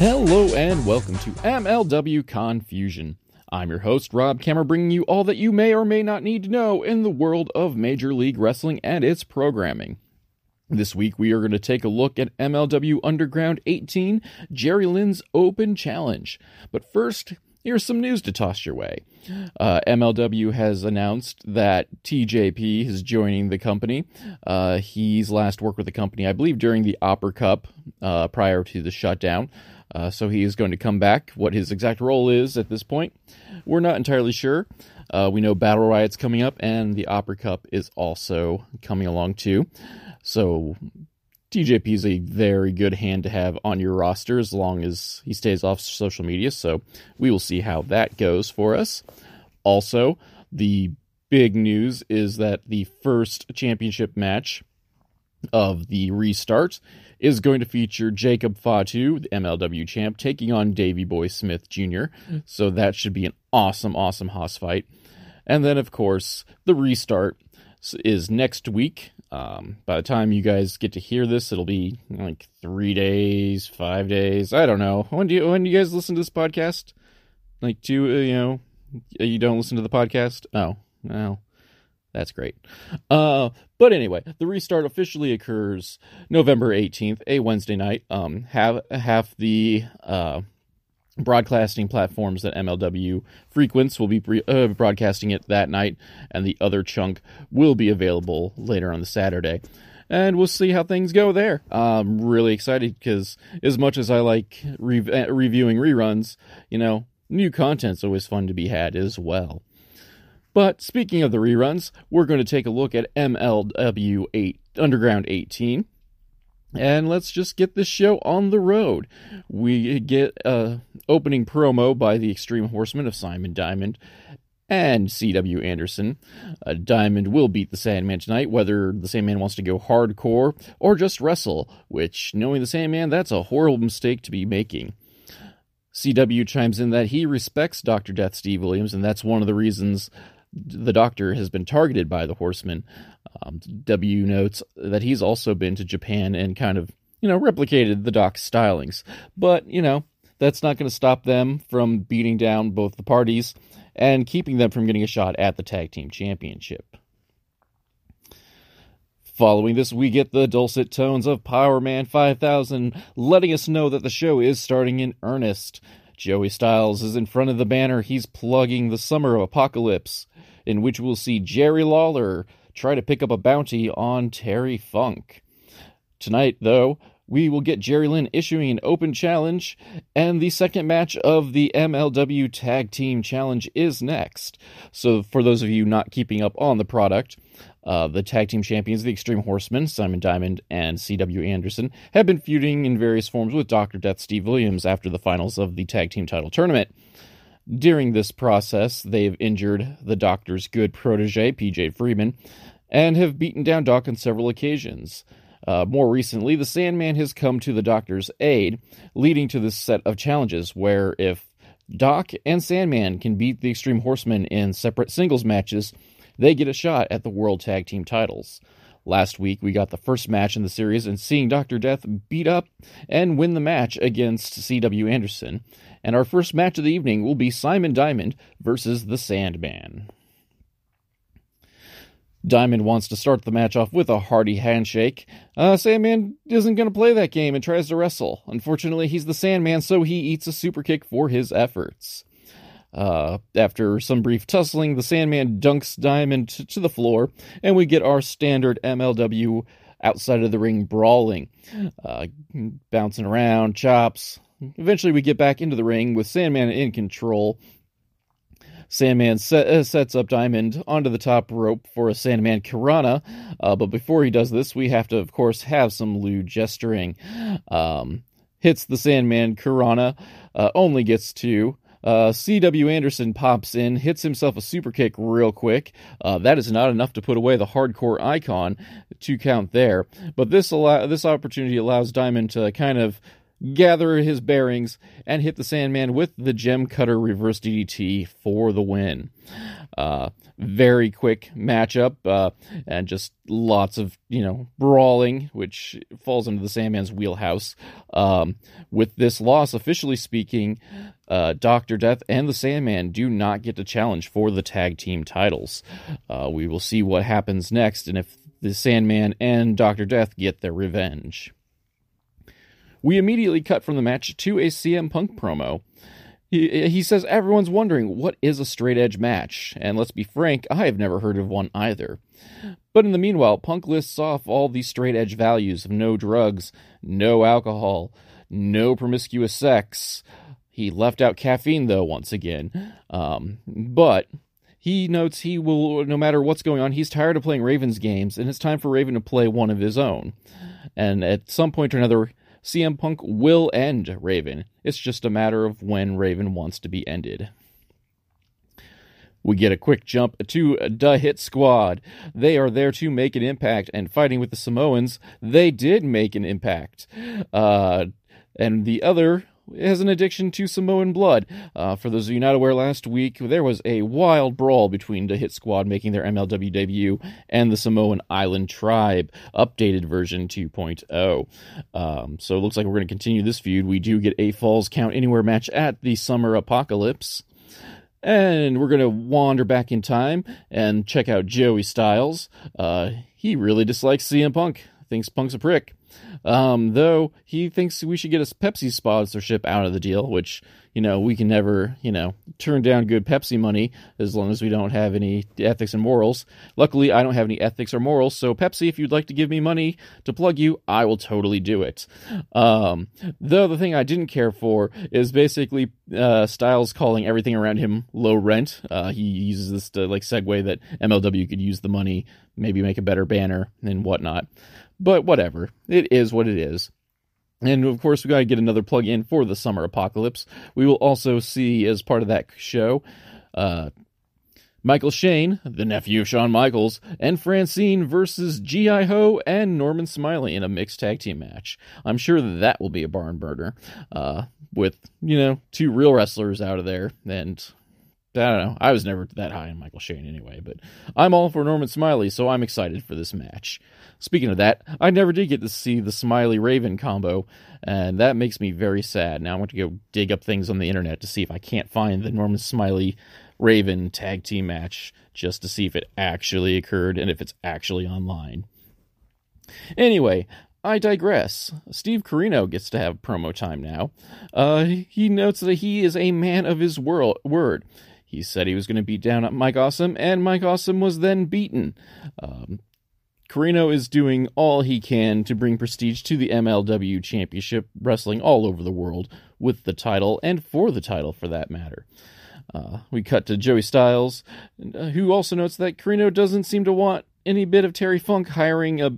Hello and welcome to MLW Confusion. I'm your host, Rob Kammer, bringing you all that you may or may not need to know in the world of Major League Wrestling and its programming. This week, we are going to take a look at MLW Underground 18, Jerry Lynn's Open Challenge. But first, here's some news to toss your way. Uh, MLW has announced that TJP is joining the company. Uh, he's last worked with the company, I believe, during the Opera Cup uh, prior to the shutdown. Uh, so he is going to come back. What his exact role is at this point, we're not entirely sure. Uh, we know Battle Riot's coming up, and the Opera Cup is also coming along too. So TJP is a very good hand to have on your roster as long as he stays off social media. So we will see how that goes for us. Also, the big news is that the first championship match of the restart is going to feature Jacob Fatu, the MLW champ, taking on Davy Boy Smith Jr. So that should be an awesome, awesome hoss fight. And then, of course, the restart is next week. Um, by the time you guys get to hear this, it'll be like three days, five days. I don't know. When do you when do you guys listen to this podcast? Like, do uh, you know, you don't listen to the podcast? Oh, well, that's great. Uh, but anyway, the restart officially occurs November 18th, a Wednesday night. Um, have half the uh, broadcasting platforms that MLW frequents will be pre- uh, broadcasting it that night, and the other chunk will be available later on the Saturday. And we'll see how things go there. I'm really excited because, as much as I like re- uh, reviewing reruns, you know, new content's always fun to be had as well. But speaking of the reruns, we're going to take a look at MLW 8 Underground 18. And let's just get this show on the road. We get a opening promo by the Extreme Horsemen of Simon Diamond and CW Anderson. Uh, Diamond will beat the Sandman tonight, whether the Sandman wants to go hardcore or just wrestle, which, knowing the Sandman, that's a horrible mistake to be making. CW chimes in that he respects Dr. Death Steve Williams, and that's one of the reasons the doctor has been targeted by the horsemen. Um, w notes that he's also been to Japan and kind of, you know, replicated the doc's stylings. But, you know, that's not going to stop them from beating down both the parties and keeping them from getting a shot at the tag team championship. Following this, we get the dulcet tones of Power Man 5000, letting us know that the show is starting in earnest. Joey Styles is in front of the banner. He's plugging the Summer of Apocalypse in which we'll see Jerry Lawler try to pick up a bounty on Terry Funk. Tonight, though, we will get Jerry Lynn issuing an open challenge, and the second match of the MLW Tag Team Challenge is next. So, for those of you not keeping up on the product, uh, the tag team champions, the Extreme Horsemen, Simon Diamond and C.W. Anderson, have been feuding in various forms with Dr. Death Steve Williams after the finals of the tag team title tournament. During this process, they've injured the doctor's good protege, PJ Freeman, and have beaten down Doc on several occasions. Uh, more recently, the Sandman has come to the doctor's aid, leading to this set of challenges where if Doc and Sandman can beat the Extreme Horsemen in separate singles matches, they get a shot at the World Tag Team titles. Last week, we got the first match in the series and seeing Dr. Death beat up and win the match against C.W. Anderson and our first match of the evening will be Simon Diamond versus the Sandman. Diamond wants to start the match off with a hearty handshake. Uh, Sandman isn't going to play that game and tries to wrestle. Unfortunately, he's the Sandman, so he eats a super kick for his efforts. Uh, after some brief tussling, the Sandman dunks Diamond to the floor, and we get our standard MLW outside of the ring brawling. Uh, bouncing around, chops, Eventually, we get back into the ring with Sandman in control. Sandman set, uh, sets up Diamond onto the top rope for a Sandman Kirana, uh, but before he does this, we have to, of course, have some lewd gesturing. Um, hits the Sandman Kirana, uh, only gets two. Uh, C.W. Anderson pops in, hits himself a super kick real quick. Uh, that is not enough to put away the hardcore icon. to count there, but this this opportunity allows Diamond to kind of gather his bearings, and hit the Sandman with the Gem Cutter Reverse DDT for the win. Uh, very quick matchup, uh, and just lots of you know brawling, which falls into the Sandman's wheelhouse. Um, with this loss, officially speaking, uh, Doctor Death and the Sandman do not get to challenge for the tag team titles. Uh, we will see what happens next, and if the Sandman and Doctor Death get their revenge. We immediately cut from the match to a CM Punk promo. He, he says everyone's wondering what is a straight edge match, and let's be frank, I have never heard of one either. But in the meanwhile, Punk lists off all the straight edge values of no drugs, no alcohol, no promiscuous sex. He left out caffeine, though, once again. Um, but he notes he will, no matter what's going on, he's tired of playing Raven's games, and it's time for Raven to play one of his own. And at some point or another, CM Punk will end Raven. It's just a matter of when Raven wants to be ended. We get a quick jump to the Hit Squad. They are there to make an impact, and fighting with the Samoans, they did make an impact. Uh, and the other has an addiction to Samoan blood. Uh, for those of you not aware, last week there was a wild brawl between the Hit Squad making their MLW debut and the Samoan Island Tribe, updated version 2.0. Um, so it looks like we're going to continue this feud. We do get a Falls Count Anywhere match at the Summer Apocalypse. And we're going to wander back in time and check out Joey Styles. Uh, he really dislikes CM Punk, thinks Punk's a prick. Um, though he thinks we should get a Pepsi sponsorship out of the deal, which you know we can never you know turn down good Pepsi money as long as we don't have any ethics and morals. Luckily, I don't have any ethics or morals, so Pepsi, if you'd like to give me money to plug you, I will totally do it. Um, though the thing I didn't care for is basically uh, Styles calling everything around him low rent. Uh, he uses this to like segue that MLW could use the money, maybe make a better banner and whatnot. But whatever. It is what it is. And of course, we got to get another plug in for the Summer Apocalypse. We will also see, as part of that show, uh, Michael Shane, the nephew of Shawn Michaels, and Francine versus G.I. Ho and Norman Smiley in a mixed tag team match. I'm sure that, that will be a barn burner uh, with, you know, two real wrestlers out of there. And I don't know. I was never that high on Michael Shane anyway, but I'm all for Norman Smiley, so I'm excited for this match. Speaking of that, I never did get to see the Smiley Raven combo, and that makes me very sad. Now I want to go dig up things on the internet to see if I can't find the Norman Smiley Raven tag team match just to see if it actually occurred and if it's actually online. Anyway, I digress. Steve Corino gets to have promo time now. Uh, he notes that he is a man of his world, word. He said he was going to beat down Mike Awesome, and Mike Awesome was then beaten. Um, Corino is doing all he can to bring prestige to the MLW Championship Wrestling all over the world with the title and for the title for that matter. Uh, we cut to Joey Styles, uh, who also notes that Corino doesn't seem to want any bit of Terry Funk hiring a,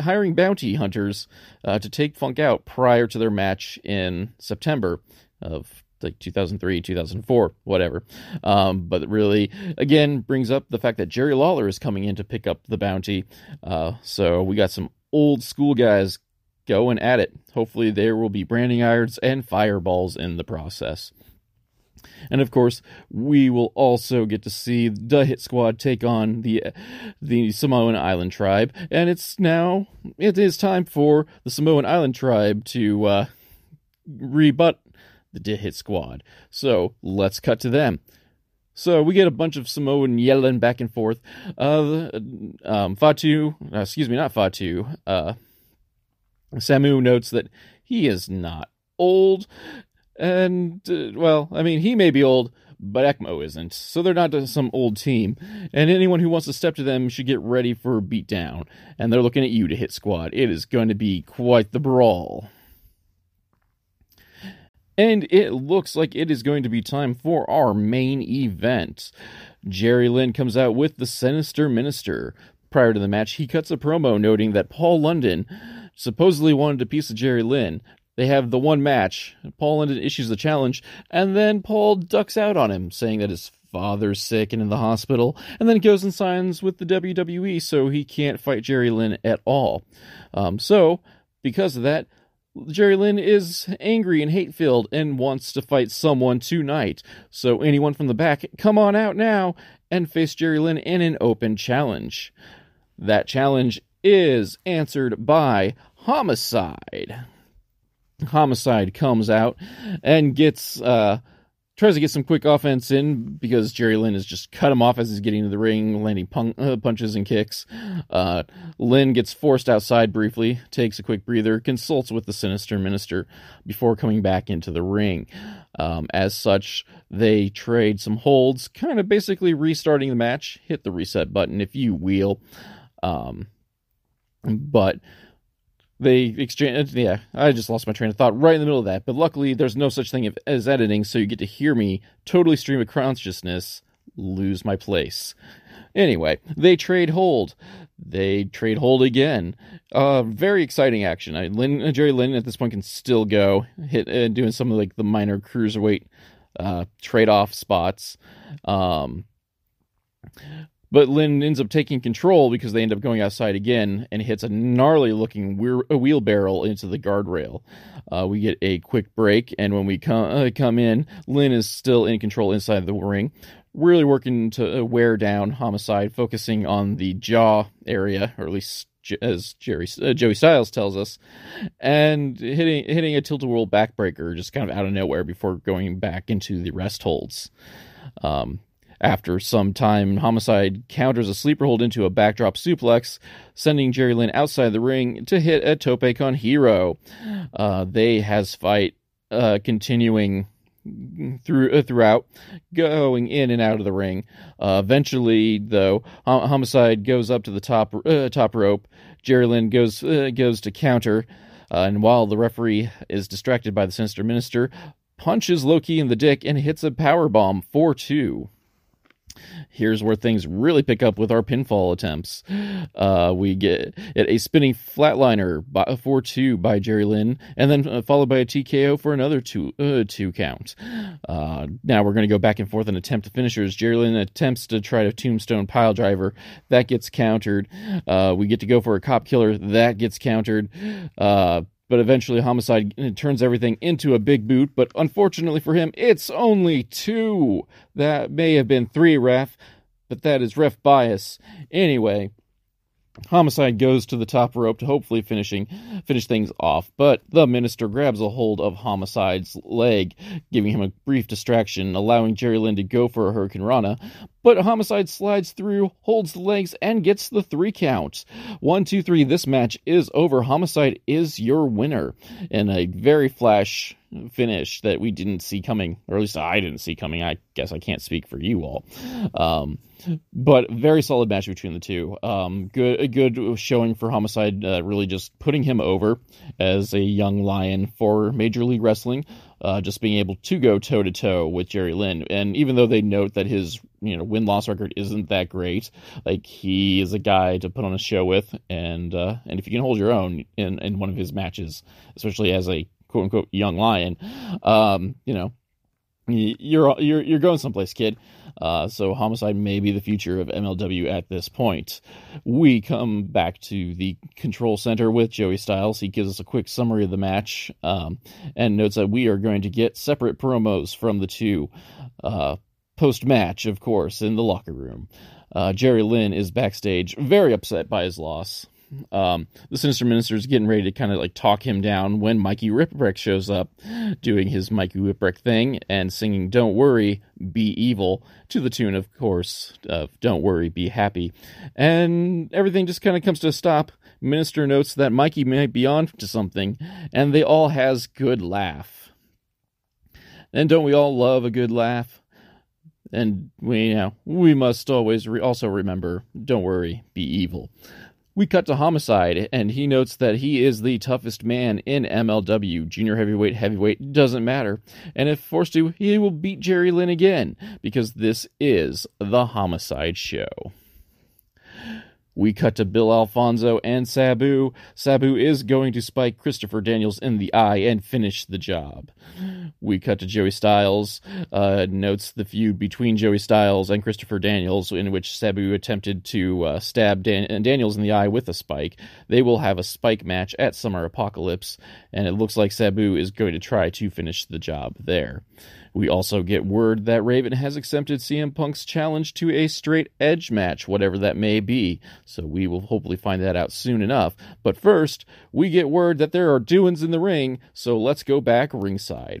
hiring bounty hunters uh, to take Funk out prior to their match in September of like 2003, 2004, whatever. Um, but really, again, brings up the fact that Jerry Lawler is coming in to pick up the bounty. Uh, so we got some old school guys going at it. Hopefully, there will be branding irons and fireballs in the process. And of course, we will also get to see the Hit Squad take on the the Samoan Island tribe, and it's now it is time for the Samoan Island tribe to uh, rebut the Hit Squad. So let's cut to them. So we get a bunch of Samoan yelling back and forth. Uh, um, Fatu, uh, excuse me, not Fatu. Uh, Samu notes that he is not old, and uh, well, I mean, he may be old, but Ekmo isn't. So they're not some old team, and anyone who wants to step to them should get ready for a beatdown. And they're looking at you to hit squad. It is going to be quite the brawl. And it looks like it is going to be time for our main event. Jerry Lynn comes out with the Sinister Minister. Prior to the match, he cuts a promo noting that Paul London supposedly wanted a piece of Jerry Lynn. They have the one match. Paul London issues the challenge, and then Paul ducks out on him, saying that his father's sick and in the hospital, and then goes and signs with the WWE so he can't fight Jerry Lynn at all. Um, so, because of that, Jerry Lynn is angry and hate filled and wants to fight someone tonight. So, anyone from the back, come on out now and face Jerry Lynn in an open challenge. That challenge is answered by Homicide. Homicide comes out and gets uh, tries to get some quick offense in because Jerry Lynn has just cut him off as he's getting to the ring, landing uh, punches and kicks. Uh, Lynn gets forced outside briefly, takes a quick breather, consults with the sinister minister before coming back into the ring. Um, as such, they trade some holds, kind of basically restarting the match. Hit the reset button if you will. Um, but they exchange yeah i just lost my train of thought right in the middle of that but luckily there's no such thing as editing so you get to hear me totally stream of consciousness lose my place. Anyway they trade hold. They trade hold again. Uh very exciting action. I, Lynn, uh, jerry lynn at this point can still go hit uh, doing some of like the minor cruiserweight uh trade-off spots. Um but Lynn ends up taking control because they end up going outside again and hits a gnarly looking wheelbarrow into the guardrail. Uh, we get a quick break, and when we come, uh, come in, Lynn is still in control inside the ring, really working to uh, wear down Homicide, focusing on the jaw area, or at least as Jerry uh, Joey Styles tells us, and hitting hitting a tilt a whirl backbreaker just kind of out of nowhere before going back into the rest holds. Um, after some time, Homicide counters a sleeper hold into a backdrop suplex, sending Jerry Lynn outside the ring to hit a tope con hilo. Uh, they has fight uh, continuing through uh, throughout, going in and out of the ring. Uh, eventually, though, Homicide goes up to the top uh, top rope. Jerry Lynn goes uh, goes to counter, uh, and while the referee is distracted by the sinister minister, punches Loki in the dick and hits a power bomb four two. Here's where things really pick up with our pinfall attempts. Uh, we get a spinning flatliner by, for two by Jerry Lynn, and then uh, followed by a TKO for another two uh, two count. Uh, now we're going to go back and forth and attempt finishers. Jerry Lynn attempts to try to tombstone pile driver. That gets countered. Uh, we get to go for a cop killer. That gets countered. But eventually, Homicide turns everything into a big boot. But unfortunately for him, it's only two. That may have been three, ref, but that is ref bias. Anyway, Homicide goes to the top rope to hopefully finishing finish things off, but the minister grabs a hold of Homicide's leg, giving him a brief distraction, allowing Jerry Lynn to go for a Hurricanrana. But Homicide slides through, holds the legs, and gets the three count. One, two, three. This match is over. Homicide is your winner in a very flash finish that we didn't see coming, or at least I didn't see coming. I guess I can't speak for you all. Um, but very solid match between the two. Um, good, good showing for Homicide, uh, really just putting him over as a young lion for Major League Wrestling. Uh, just being able to go toe to toe with Jerry Lynn, and even though they note that his you know win loss record isn't that great, like he is a guy to put on a show with, and uh, and if you can hold your own in in one of his matches, especially as a quote unquote young lion, um, you know, you're you're you're going someplace, kid. Uh, so homicide may be the future of MLW at this point. We come back to the control center with Joey Styles. He gives us a quick summary of the match um, and notes that we are going to get separate promos from the two uh, post match, of course, in the locker room. Uh, Jerry Lynn is backstage, very upset by his loss. Um, the Sinister Minister is getting ready to kind of like talk him down when Mikey Whipwreck shows up, doing his Mikey Whipwreck thing and singing "Don't Worry, Be Evil" to the tune, of course, of "Don't Worry, Be Happy," and everything just kind of comes to a stop. Minister notes that Mikey may be on to something, and they all has good laugh. And don't we all love a good laugh? And we, you know, we must always re- also remember, don't worry, be evil. We cut to Homicide, and he notes that he is the toughest man in MLW. Junior heavyweight, heavyweight, doesn't matter. And if forced to, he will beat Jerry Lynn again, because this is the Homicide Show. We cut to Bill Alfonso and Sabu. Sabu is going to spike Christopher Daniels in the eye and finish the job. We cut to Joey Styles, uh, notes the feud between Joey Styles and Christopher Daniels, in which Sabu attempted to uh, stab Dan- Daniels in the eye with a spike. They will have a spike match at Summer Apocalypse, and it looks like Sabu is going to try to finish the job there. We also get word that Raven has accepted CM Punk's challenge to a straight edge match, whatever that may be. So we will hopefully find that out soon enough. But first, we get word that there are doings in the ring, so let's go back ringside.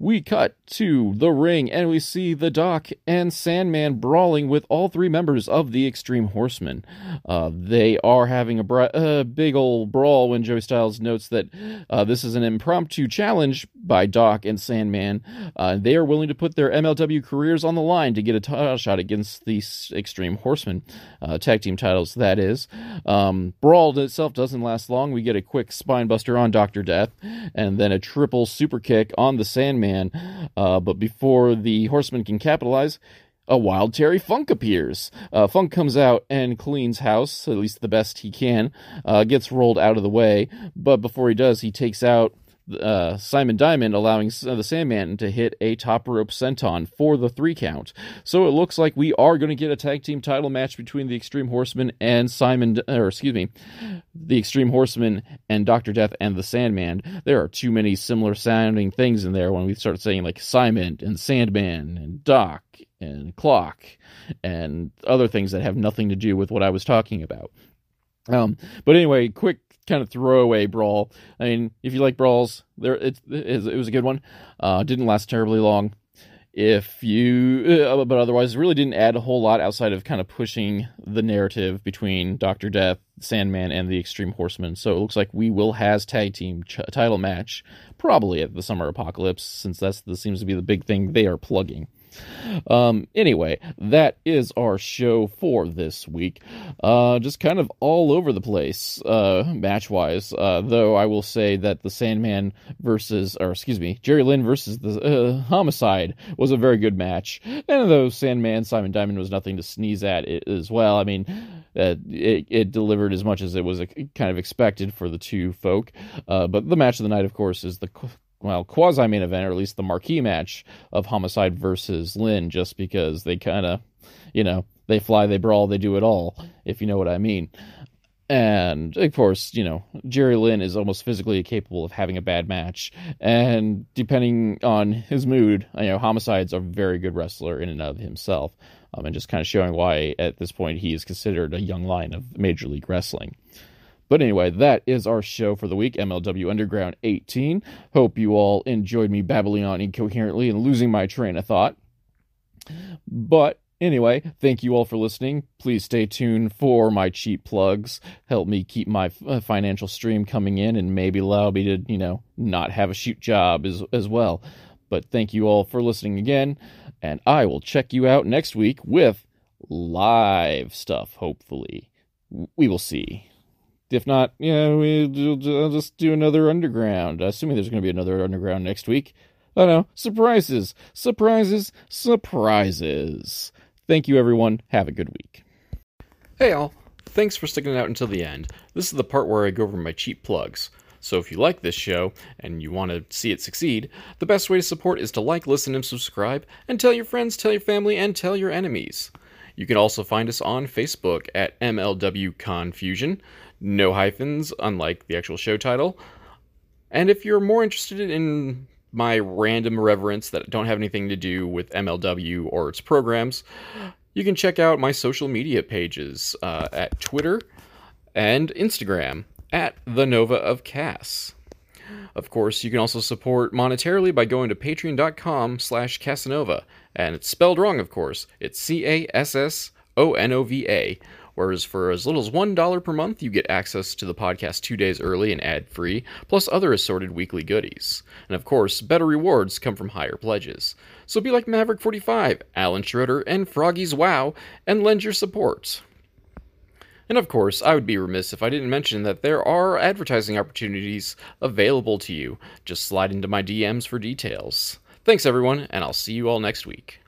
We cut to the ring and we see the Doc and Sandman brawling with all three members of the Extreme Horsemen. Uh, they are having a bra- uh, big old brawl when Joey Styles notes that uh, this is an impromptu challenge by Doc and Sandman. Uh, they are willing to put their MLW careers on the line to get a title shot against the Extreme Horsemen, uh, tag team titles, that is. Um, brawl itself doesn't last long. We get a quick spinebuster on Dr. Death and then a triple super kick on the Sandman uh, but before the horseman can capitalize, a wild Terry Funk appears. Uh, Funk comes out and cleans house, at least the best he can, uh, gets rolled out of the way, but before he does, he takes out uh, Simon Diamond, allowing the Sandman to hit a top rope senton for the three count. So it looks like we are going to get a tag team title match between the Extreme Horsemen and Simon, or excuse me, the Extreme Horsemen and Doctor Death and the Sandman. There are too many similar sounding things in there when we start saying like Simon and Sandman and Doc and Clock and other things that have nothing to do with what I was talking about. Um, but anyway, quick kind of throwaway brawl. I mean, if you like brawls, there it, it was a good one. Uh, didn't last terribly long. If you, uh, but otherwise, it really didn't add a whole lot outside of kind of pushing the narrative between Doctor Death, Sandman, and the Extreme Horseman. So it looks like we will has tag team ch- title match probably at the Summer Apocalypse, since that's that seems to be the big thing they are plugging. Um, anyway, that is our show for this week. Uh, just kind of all over the place, uh, match wise. Uh, though I will say that the Sandman versus, or excuse me, Jerry Lynn versus the uh, Homicide was a very good match. And though Sandman Simon Diamond was nothing to sneeze at as well, I mean, uh, it, it delivered as much as it was kind of expected for the two folk. Uh, but the match of the night, of course, is the well, quasi main event, or at least the marquee match of Homicide versus Lynn, just because they kind of, you know, they fly, they brawl, they do it all, if you know what I mean. And of course, you know, Jerry Lynn is almost physically capable of having a bad match. And depending on his mood, you know, Homicide's a very good wrestler in and of himself. Um, and just kind of showing why at this point he is considered a young line of Major League Wrestling. But anyway, that is our show for the week, MLW Underground 18. Hope you all enjoyed me babbling on incoherently and losing my train of thought. But anyway, thank you all for listening. Please stay tuned for my cheap plugs. Help me keep my uh, financial stream coming in and maybe allow me to, you know, not have a shoot job as, as well. But thank you all for listening again, and I will check you out next week with live stuff, hopefully. We will see. If not, yeah, we'll just do another underground. Assuming there's going to be another underground next week. Oh no, surprises, surprises, surprises. Thank you, everyone. Have a good week. Hey, all. Thanks for sticking it out until the end. This is the part where I go over my cheap plugs. So if you like this show and you want to see it succeed, the best way to support is to like, listen, and subscribe, and tell your friends, tell your family, and tell your enemies. You can also find us on Facebook at MLW Confusion no hyphens, unlike the actual show title. And if you're more interested in my random reverence that don't have anything to do with MLW or its programs, you can check out my social media pages uh, at Twitter and Instagram at the Nova of Cass. Of course, you can also support monetarily by going to patreon.com slash cassonova. And it's spelled wrong, of course. It's C-A-S-S-O-N-O-V-A whereas for as little as $1 per month, you get access to the podcast two days early and ad free, plus other assorted weekly goodies. And of course, better rewards come from higher pledges. So be like Mavrick45, Alan Schroeder, and Froggy's Wow, and lend your support. And of course, I would be remiss if I didn't mention that there are advertising opportunities available to you. Just slide into my DMs for details. Thanks, everyone, and I'll see you all next week.